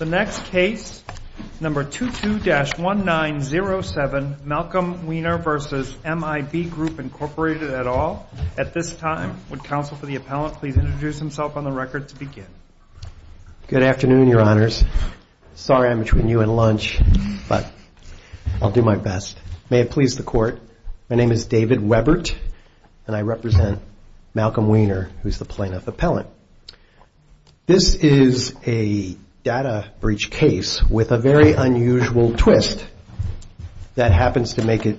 The next case, number 22-1907, Malcolm Wiener v. MIB Group, Inc. et al. At this time, would counsel for the appellant please introduce himself on the record to begin. Good afternoon, your honors. Sorry I'm between you and lunch, but I'll do my best. May it please the court, my name is David Webert, and I represent Malcolm Wiener, who's the plaintiff appellant. This is a data breach case with a very unusual twist that happens to make it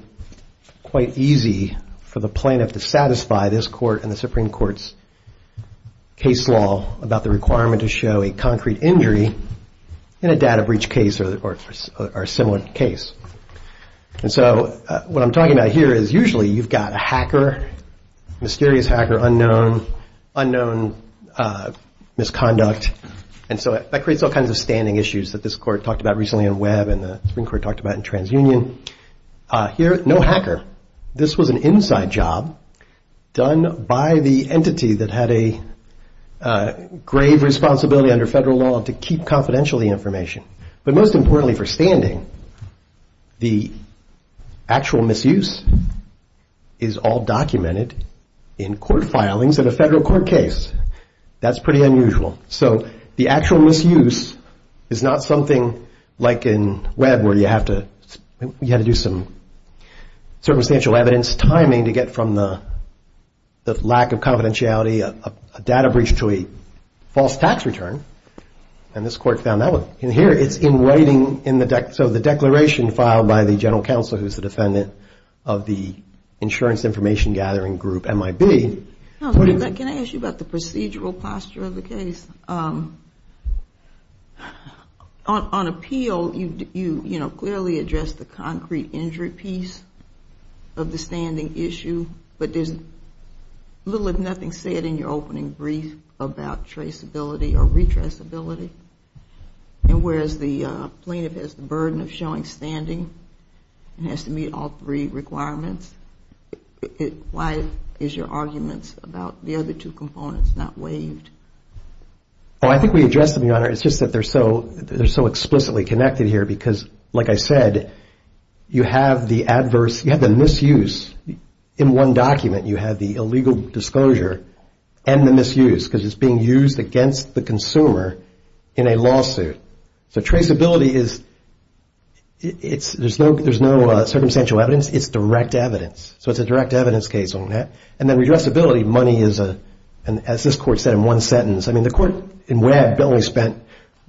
quite easy for the plaintiff to satisfy this court and the Supreme Court's case law about the requirement to show a concrete injury in a data breach case or a similar case. And so what I'm talking about here is usually you've got a hacker, mysterious hacker, unknown unknown uh misconduct, and so that creates all kinds of standing issues that this court talked about recently in Webb and the Supreme Court talked about in TransUnion. Uh, here, no hacker. This was an inside job done by the entity that had a uh, grave responsibility under federal law to keep confidential the information. But most importantly for standing, the actual misuse is all documented in court filings in a federal court case. That's pretty unusual. So the actual misuse is not something like in Webb where you have to do some circumstantial evidence timing to get from the lack of confidentiality, a data breach to a false tax return. And this court found that one. And here it's in writing in the declaration filed by the general counsel who's the defendant of the insurance information gathering group, MIB. Can I ask you about the procedural posture of the case? Um, On appeal, you you you know clearly addressed the concrete injury piece of the standing issue, but there's little if nothing said in your opening brief about traceability or retraceability. And whereas the uh, plaintiff has the burden of showing standing and has to meet all three requirements, why is your arguments about the other two components not waived? I think we addressed them, Your Honor. It's just that they're so they're so explicitly connected here because, like I said, you have the adverse, you have the misuse in one document. You have the illegal disclosure and the misuse because it's being used against the consumer in a lawsuit. So traceability is, it's, there's no there's no uh circumstantial evidence. It's direct evidence. So it's a direct evidence case on that. And then redressability, money is a, as this court said in one sentence, I mean, the court in Webb only spent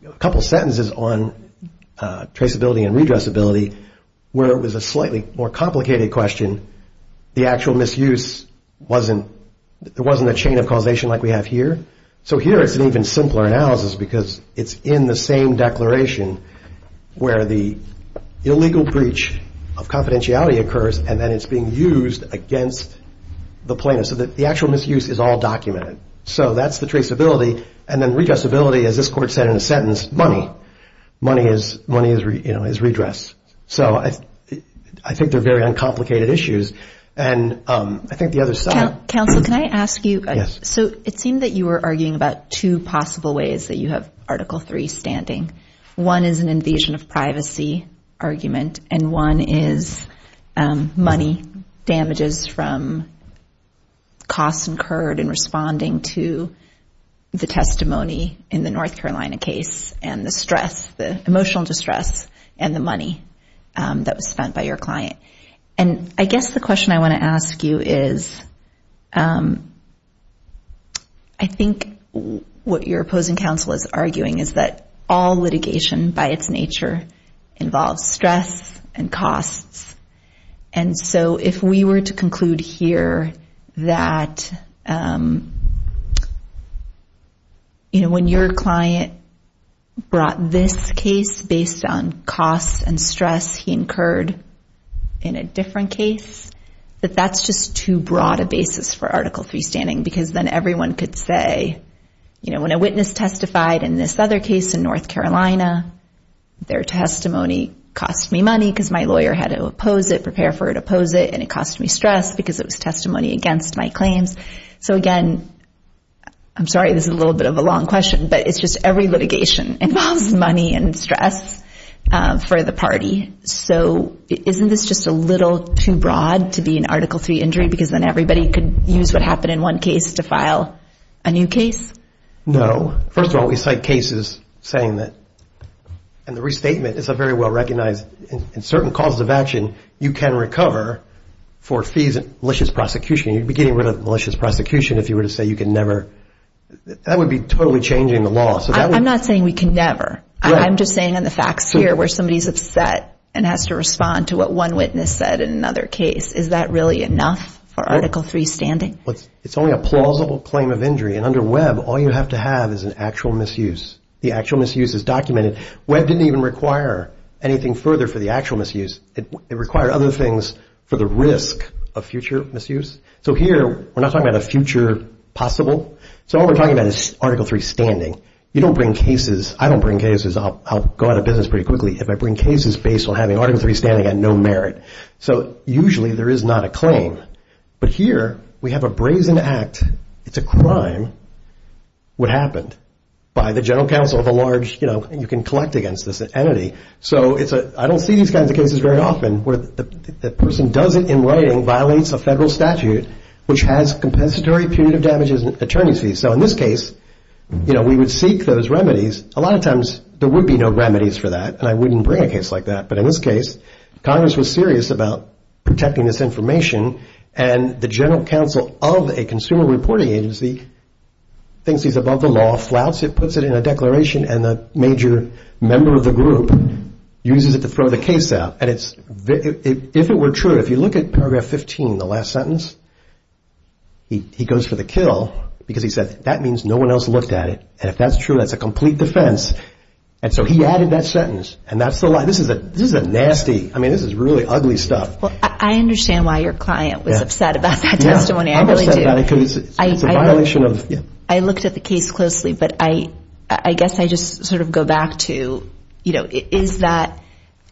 a couple sentences on uh, traceability and redressability where it was a slightly more complicated question. The actual misuse wasn't, there wasn't a chain of causation like we have here. So here it's an even simpler analysis because it's in the same declaration where the illegal breach of confidentiality occurs and then it's being used against the plaintiff. So the actual misuse is all documented. So that's the traceability. And then redressability, as this court said in a sentence, money. Money is money is you know, is redress. So I I think they're very uncomplicated issues. And um, I think the other side. Counsel, can I ask you? Uh, yes. So it seemed that you were arguing about two possible ways that you have Article III standing. One is an invasion of privacy argument and one is um, money damages from costs incurred in responding to the testimony in the North Carolina case and the stress, the emotional distress and the money um, that was spent by your client. And I guess the question I want to ask you is, um, I think what your opposing counsel is arguing is that all litigation by its nature involves stress and costs. And so if we were to conclude here that, um, you know, when your client brought this case based on costs and stress he incurred in a different case, that that's just too broad a basis for Article III standing because then everyone could say, you know, when a witness testified in this other case in North Carolina, their testimony cost me money because my lawyer had to oppose it, prepare for it, oppose it, and it cost me stress because it was testimony against my claims. So again, I'm sorry, this is a little bit of a long question, but it's just every litigation involves money and stress uh, for the party. So isn't this just a little too broad to be an Article III injury because then everybody could use what happened in one case to file a new case? No. First of all, we cite cases saying that, and the restatement is a very well recognized, in certain causes of action, you can recover for fees and malicious prosecution. You'd be getting rid of malicious prosecution if you were to say you can never. That would be totally changing the law. I'm not saying we can never. I'm just saying on the facts here where somebody's upset and has to respond to what one witness said in another case. Is that really enough for Article III standing? It's only a plausible claim of injury. And under Webb, all you have to have is an actual misuse. The actual misuse is documented. Webb didn't even require anything further for the actual misuse. It required other things for the risk of future misuse. So here, we're not talking about a future possible. So all we're talking about is Article III standing. You don't bring cases. I don't bring cases. I'll go out of business pretty quickly if I bring cases based on having Article III standing at no merit. So usually there is not a claim. But here, we have a brazen act. It's a crime. What happened? By the general counsel of a large, you know, you can collect against this entity. So I don't see these kinds of cases very often where the person does it in writing, violates a federal statute, which has compensatory punitive damages and attorney's fees. So in this case, you know, we would seek those remedies. A lot of times, there would be no remedies for that, and I wouldn't bring a case like that. But in this case, Congress was serious about protecting this information, and the general counsel of a consumer reporting agency thinks he's above the law, flouts it, puts it in a declaration, and the major member of the group uses it to throw the case out. And if it were true, if you look at paragraph 15, the last sentence, he goes for the kill because he said, that means no one else looked at it. And if that's true, that's a complete defense. And so he added that sentence, and that's the lie. This is a nasty, I mean, this is really ugly stuff. Well, I understand why your client was upset about that testimony. I really do. I'm upset about it because it's a violation of. I looked at the case closely, but I I guess I just sort of go back to, you know, is that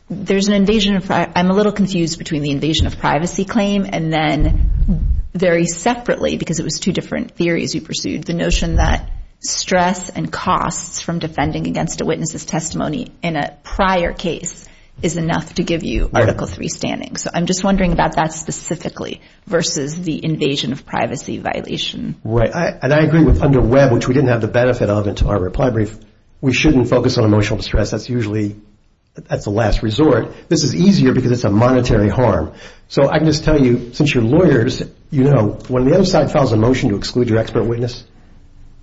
there's an invasion of, I'm a little confused between the invasion of privacy claim and then very separately, because it was two different theories you pursued, the notion that stress and costs from defending against a witness's testimony in a prior case is enough to give you Article III standing. So I'm just wondering about that specifically versus the invasion of privacy violation. Right. And I agree with under Webb, which we didn't have the benefit of until our reply brief, we shouldn't focus on emotional distress. That's usually, that's the last resort. This is easier because it's a monetary harm. So I can just tell you, since you're lawyers, you know, when the other side files a motion to exclude your expert witness,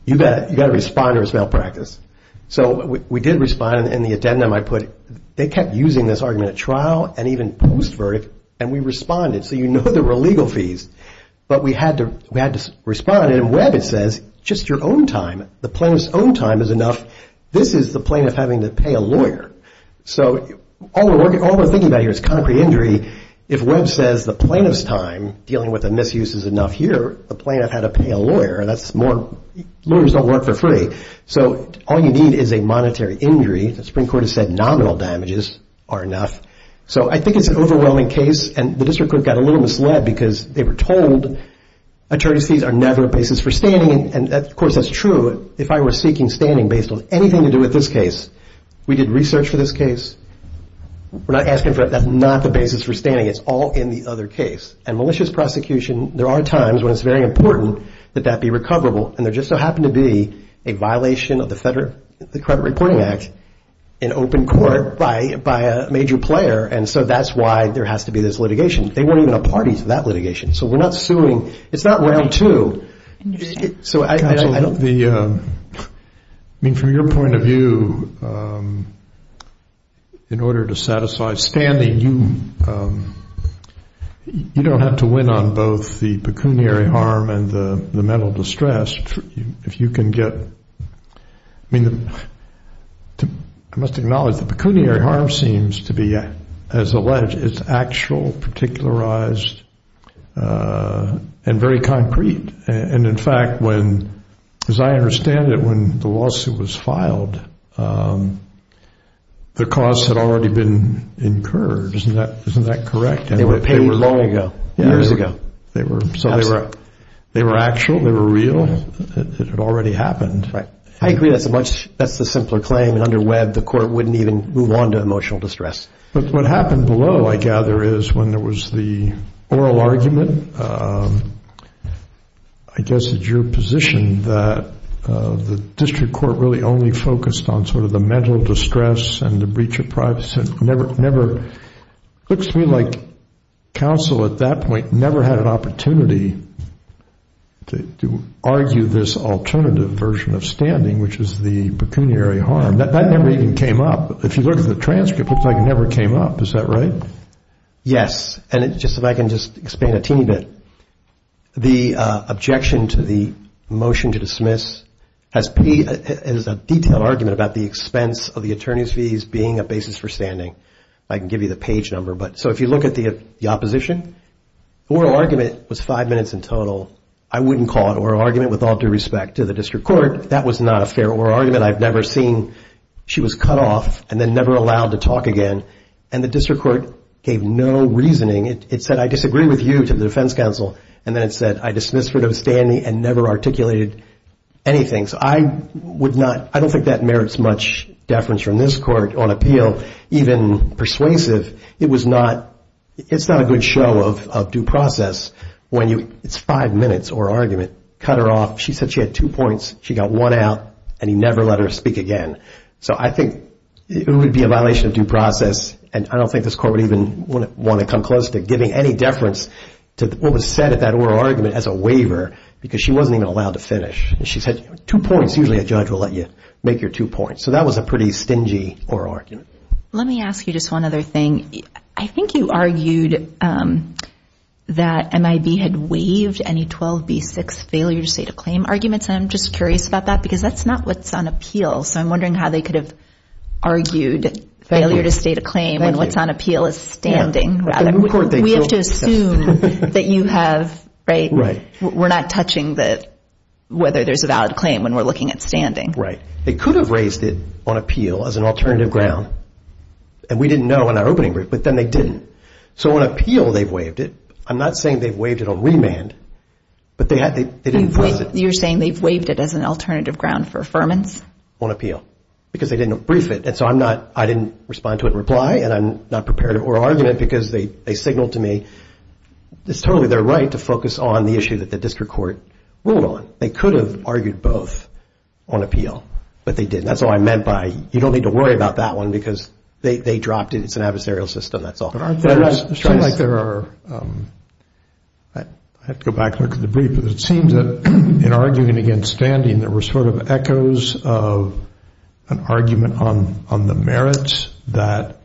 you've got to respond or it's malpractice. So we did respond, and in the addendum I put, they kept using this argument at trial and even post-verdict, and we responded. So you know there were legal fees. But we had to we had to respond. And in Webb it says, just your own time, the plaintiff's own time is enough. This is the plaintiff having to pay a lawyer. So all we're thinking about here is concrete injury. If Webb says the plaintiff's time dealing with a misuse is enough here, the plaintiff had to pay a lawyer. That's more, lawyers don't work for free. So all you need is a monetary injury. The Supreme Court has said nominal damages are enough. So I think it's an overwhelming case, and the district court got a little misled because they were told attorney's fees are never a basis for standing. And, of course, that's true. If I were seeking standing based on anything to do with this case, we did research for this case. We're not asking for it. That's not the basis for standing. It's all in the other case. And malicious prosecution, there are times when it's very important that that be recoverable, and there just so happened to be a violation of the Federal Credit Reporting Act in open court by by a major player, and so that's why there has to be this litigation. They weren't even a party to that litigation. So we're not suing. It's not round two. Counsel, I actually I don't know. Uh, I mean, from your point of view, um, in order to satisfy standing, you uhm, you don't have to win on both the pecuniary harm and the mental distress. If you can get, I mean, I must acknowledge the pecuniary harm seems to be, as alleged, it's actual, particularized, and very concrete. And, in fact, when, as I understand it, when the lawsuit was filed, the costs had already been incurred. Isn't that isn't that correct? They were paid long ago, years ago. They were, so they were they were actual, they were real, it had already happened. Right. I agree that's a much, that's the simpler claim, and under Webb, the court wouldn't even move on to emotional distress. But what happened below, I gather, is when there was the oral argument, um, I guess it's your position that Uh, the district court really only focused on sort of the mental distress and the breach of privacy. It never, never looks to me like counsel at that point never had an opportunity to argue this alternative version of standing, which is the pecuniary harm. That never even came up. If you look at the transcript, it looks like it never came up. Is that right? Yes. And just if I can just expand a teeny bit, the uh, objection to the motion to dismiss has a detailed argument about the expense of the attorney's fees being a basis for standing. I can give you the page number. But so if you look at the opposition, oral argument was five minutes in total. I wouldn't call it oral argument with all due respect to the district court. That was not a fair oral argument. I've never seen, she was cut off and then never allowed to talk again. And the district court gave no reasoning. It said, I disagree with you to the defense counsel. And then it said, I dismiss for no standing and never articulated anything. So I would not, I don't think that merits much deference from this court on appeal, even persuasive. It was not, it's not a good show of due process when you, it's five minutes or argument. Cut her off. She said she had two points. She got one out and he never let her speak again. So I think it would be a violation of due process. And I don't think this court would even want to come close to giving any deference to what was said at that oral argument as a waiver because she wasn't even allowed to finish. She said two points. Usually a judge will let you make your two points. So that was a pretty stingy oral argument. Let me ask you just one other thing. I think you argued um, that MIB had waived any 12B6 failure to state a claim arguments. And I'm just curious about that because that's not what's on appeal. So I'm wondering how they could have argued failure to state a claim when what's on appeal is standing. Rather, we have to assume that you have, right? We're not touching the whether there's a valid claim when we're looking at standing. Right. They could have raised it on appeal as an alternative ground. And we didn't know in our opening brief, but then they didn't. So on appeal, they've waived it. I'm not saying they've waived it on remand, but they had they they didn't it. You're saying they've waived it as an alternative ground for affirmance? On appeal. Because they didn't brief it. And so I'm not, I didn't respond to it in reply. And I'm not prepared for oral argument because they signaled to me it's totally their right to focus on the issue that the district court ruled on. They could have argued both on appeal, but they didn't. That's all I meant by you don't need to worry about that one because they dropped it. It's an adversarial system. That's all. It seems like there are, um, I have to go back and look at the brief, but it seems that in arguing against standing, there were sort of echoes of an argument on the merits that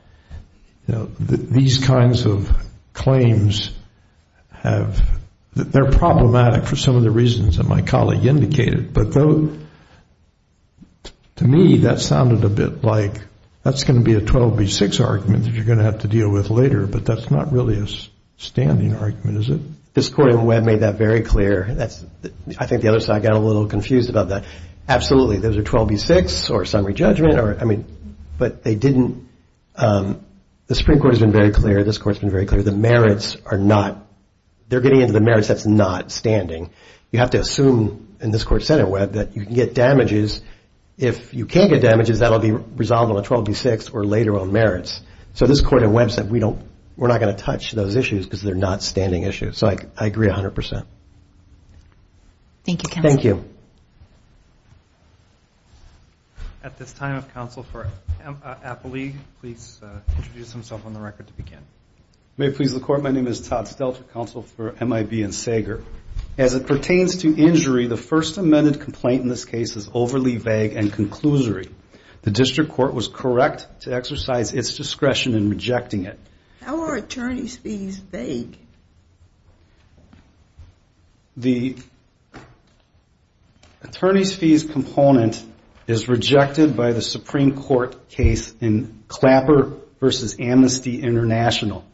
these kinds of claims have, they're problematic for some of the reasons that my colleague indicated. But though to me, that sounded a bit like that's going to be a 12B6 argument that you're going to have to deal with later. But that's not really a standing argument, is it? This court in Webb made that very clear. I think the other side got a little confused about that. Absolutely. Those are 12B6 or summary judgment. Or I mean, but they didn't, um, the Supreme Court has been very clear, this court's been very clear, the merits are not, they're getting into the merits that's not standing. You have to assume, and this court said in Webb, that you can get damages. If you can't get damages, that'll be resolved on a 12B6 or later on merits. So this court in Webb said we don't, we're not going to touch those issues because they're not standing issues. So I agree 100%. Thank you, counsel. Thank you. At this time, if counsel for um, uh, Appellee, please uh, introduce himself on the record to begin. May it please the court, my name is Todd Stelter, counsel for MIB and Sager. As it pertains to injury, the first amended complaint in this case is overly vague and conclusory. The district court was correct to exercise its discretion in rejecting it. How are attorney's fees vague? The attorney's fees component is rejected by the Supreme Court case in Clapper v. Amnesty International.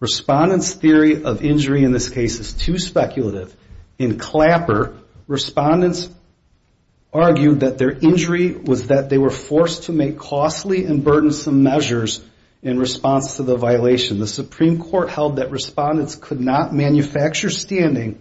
Respondent's theory of injury in this case is too speculative. In Clapper, respondents argued that their injury was that they were forced to make costly and burdensome measures in response to the violation. The Supreme Court held that respondents could not manufacture standing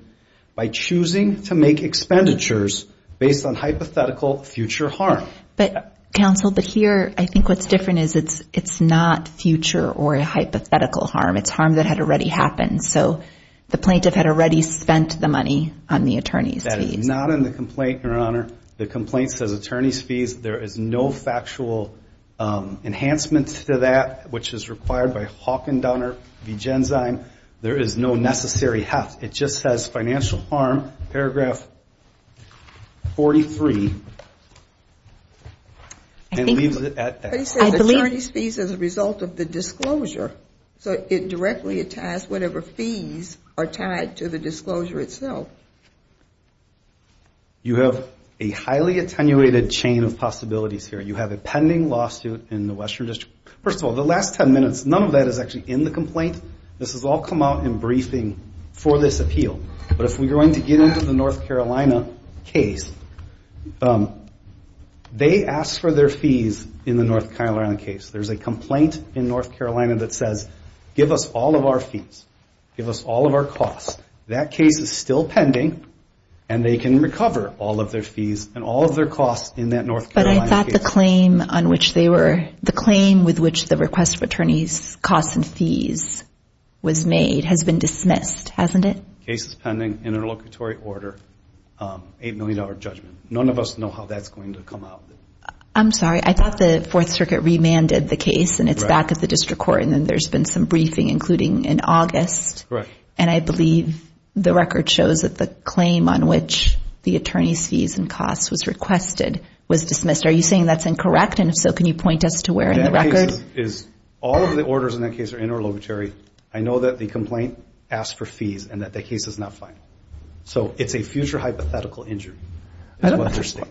by choosing to make expenditures based on hypothetical future harm. But, counsel, but here I think what's different is it's it's not future or a hypothetical harm. It's harm that had already happened. So the plaintiff had already spent the money on the attorney's fees. That is not in the complaint, Your Honor. The complaint says attorney's fees. There is no factual um, enhancement to that, which is required by Hochendoner v. Genzyme. There is no necessary heft. It just says financial harm, paragraph 43, and leaves it at that. But he says attorney's fees as a result of the disclosure. So it directly attests whatever fees are tied to the disclosure itself. You have a highly attenuated chain of possibilities here. You have a pending lawsuit in the Western District. First of all, the last ten minutes, none of that is actually in the complaint. This has all come out in briefing for this appeal. But if we're going to get into the North Carolina case, Um, they asked for their fees in the North Carolina case. There's a complaint in North Carolina that says, give us all of our fees. Give us all of our costs. That case is still pending, and they can recover all of their fees and all of their costs in that North Carolina case. But I thought the claim on which they were, the claim with which the request for attorney's costs and fees was made has been dismissed, hasn't it? Case is pending, interlocutory order, Um, $8 million judgment. None of us know how that's going to come out. I'm sorry. I thought the Fourth Circuit remanded the case, and it's back at the district court, and then there's been some briefing, including in August. Correct. And I believe the record shows that the claim on which the attorney's fees and costs was requested was dismissed. Are you saying that's incorrect? And if so, can you point us to where in the record? That case is, all of the orders in that case are interlocutory. I know that the complaint asked for fees and that the case is not final. So it's a future hypothetical injury they're saying.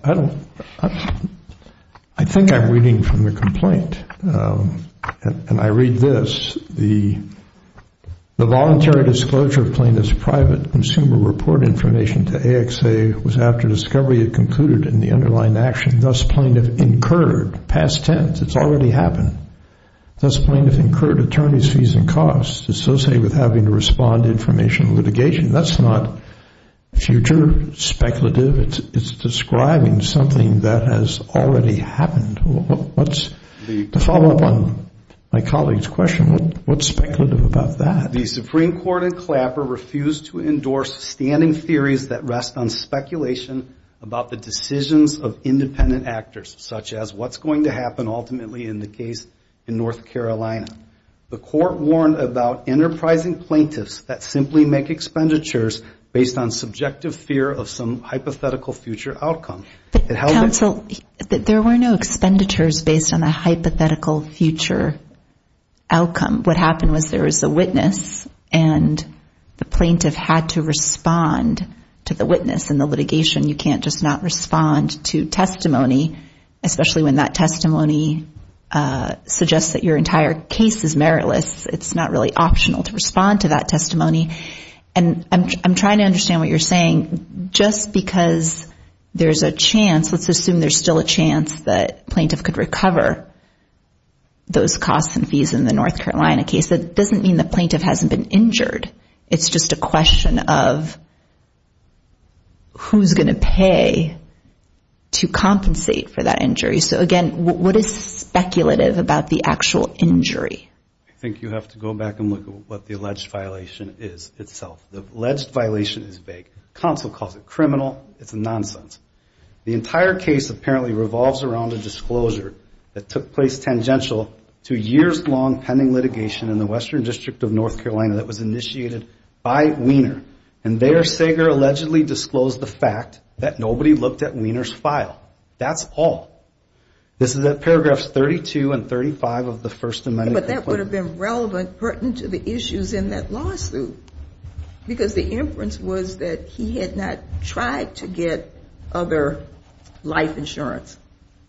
I think I'm reading from the complaint, um, and I read this. The voluntary disclosure of plaintiff's private consumer report information to AXA was after discovery had concluded in the underlying action. Thus, plaintiff incurred, past tense, it's already happened. Thus, plaintiff incurred attorney's fees and costs associated with having to respond to information litigation. That's not future, speculative. It's describing something that has already happened. What's the. To follow up on my colleague's question, what's speculative about that? The Supreme Court in Clapper refused to endorse standing theories that rest on speculation about the decisions of independent actors, such as what's going to happen ultimately in the case in North Carolina. The court warned about enterprising plaintiffs that simply make expenditures based on subjective fear of some hypothetical future outcome. Counsel, there were no expenditures based on a hypothetical future outcome. What happened was there was a witness, and the plaintiff had to respond to the witness in the litigation. You can't just not respond to testimony, especially when that testimony uh, suggests that your entire case is meritless. It's not really optional to respond to that testimony. And I'm trying to understand what you're saying. Just because there's a chance, let's assume there's still a chance that plaintiff could recover those costs and fees in the North Carolina case, that doesn't mean the plaintiff hasn't been injured. It's just a question of who's going to pay to compensate for that injury. So, again, what is speculative about the actual injury? I think you have to go back and look at what the alleged violation is itself. The alleged violation is vague. Counsel calls it criminal. It's nonsense. The entire case apparently revolves around a disclosure that took place tangential to years-long pending litigation in the Western District of North Carolina that was initiated by Wiener. And there Sager allegedly disclosed the fact that nobody looked at Wiener's file. That's all. This is at paragraphs 32 and 35 of the First Amendment. But that would have been relevant, pertinent to the issues in that lawsuit, because the inference was that he had not tried to get other life insurance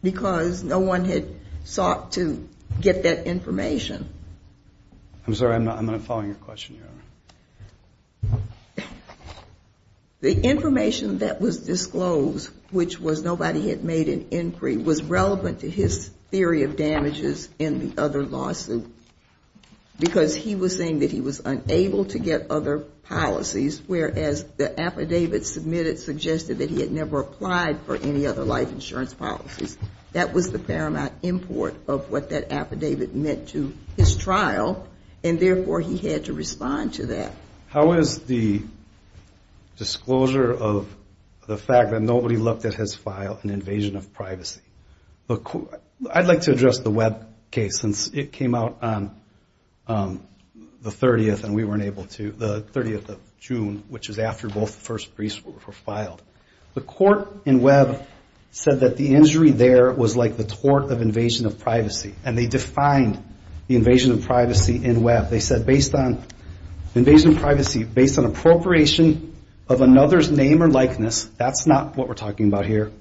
because no one had sought to get that information. I'm sorry, I'm not following your question, Your Honor. The information that was disclosed, which was nobody had made an inquiry, was relevant to his theory of damages in the other lawsuit. because he was saying that he was unable to get other policies, whereas the affidavit submitted suggested that he had never applied for any other life insurance policies. That was the paramount import of what that affidavit meant to his trial, and therefore he had to respond to that. How is the disclosure of the fact that nobody looked at his file an invasion of privacy? I'd like to address the Webb case since it came out on um, the 30th and we weren't able to, the 30th of June, which is after both the first briefs were filed. The court in Webb said that the injury there was like the tort of invasion of privacy, and they defined the invasion of privacy in Webb. They said based on invasion of privacy, based on appropriation of another's name or likeness, that's not what we're talking about here,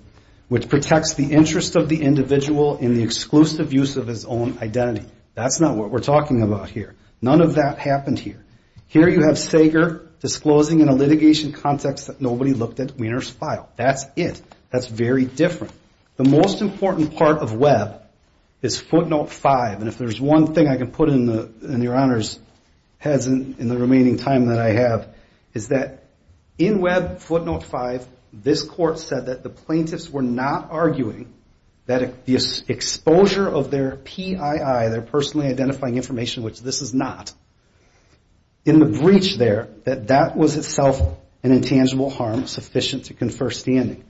which protects the interest of the individual in the exclusive use of his own identity. That's not what we're talking about here. None of that happened here. Here you have Sager disclosing in a litigation context that nobody looked at Wiener's file. That's it. That's very different. The most important part of Webb is footnote 5, and if there's one thing I can put in the in your Honor's heads in the remaining time that I have, is that in Webb footnote 5, this court said that the plaintiffs were not arguing that the exposure of their PII, their personally identifying information, which this is not, in the breach there, that that was itself an intangible harm sufficient to confer standing.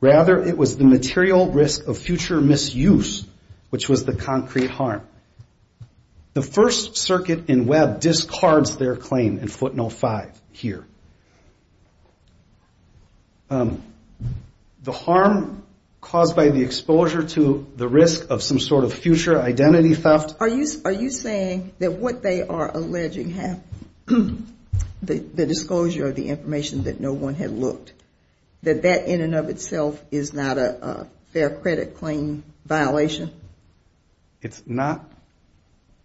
Rather, it was the material risk of future misuse, which was the concrete harm. The First Circuit in Webb discards their claim in footnote 5 here. Um, the harm caused by the exposure to the risk of some sort of future identity theft. Are you saying that what they are alleging happened, the disclosure of the information that no one had looked, that that in and of itself is not a fair credit claim violation? It's not.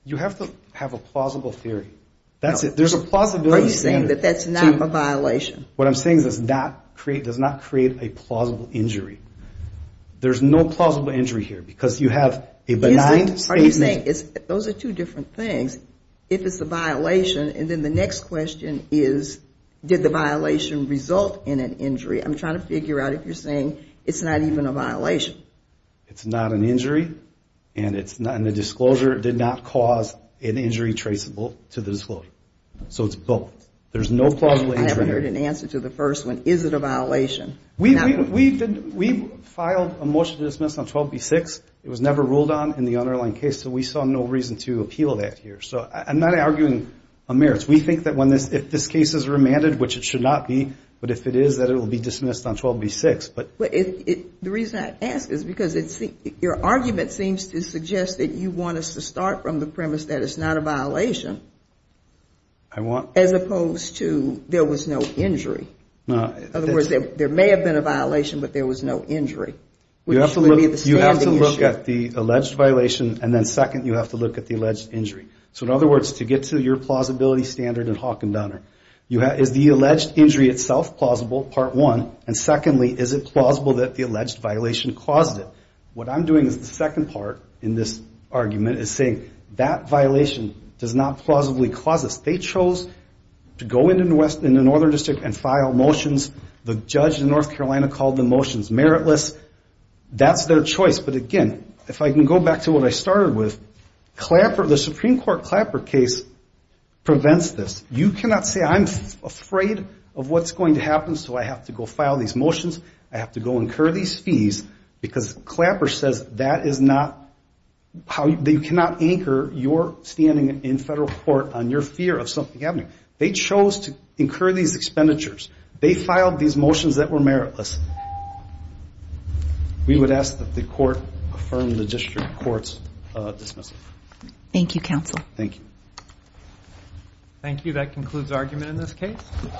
You have to have a plausible theory. That's it. There's a plausibility Are you saying that that's not a violation? What I'm saying is it does not create a plausible injury. There's no plausible injury here because you have a benign statement. Are you saying those are two different things? If it's a violation, and then the next question is, did the violation result in an injury? I'm trying to figure out if you're saying it's not even a violation. It's not an injury, and the disclosure did not cause an injury traceable to the disclosure. So it's both. There's no plausible injury. I haven't heard an answer to the first one. Is it a violation? We filed a motion to dismiss on 12b-6. It was never ruled on in the underlying case, so we saw no reason to appeal that here. So I'm not arguing on merits. We think that if this case is remanded, which it should not be, but if it is, that it will be dismissed on 12b-6. But The reason I ask is because your argument seems to suggest that you want us to start from the premise that it's not a violation, as opposed to there was no injury. In other words, there may have been a violation, but there was no injury. You have to look at the alleged violation, and then second, you have to look at the alleged injury. So in other words, to get to your plausibility standard in Hochendoner, is the alleged injury itself plausible, part one, and secondly, is it plausible that the alleged violation caused it? What I'm doing is the second part in this argument is saying that violation does not plausibly cause this. They chose to go into the Northern District and file motions. The judge in North Carolina called the motions meritless. That's their choice. But again, if I can go back to what I started with, Clapper, the Supreme Court Clapper case prevents this. You cannot say I'm afraid of what's going to happen, so I have to go file these motions. I have to go incur these fees, because Clapper says that is not you cannot anchor your standing in federal court on your fear of something happening. They chose to incur these expenditures. They filed these motions that were meritless. We would ask that the court affirm the district court's uh, dismissal. Thank you, counsel. Thank you. Thank you. That concludes argument in this case.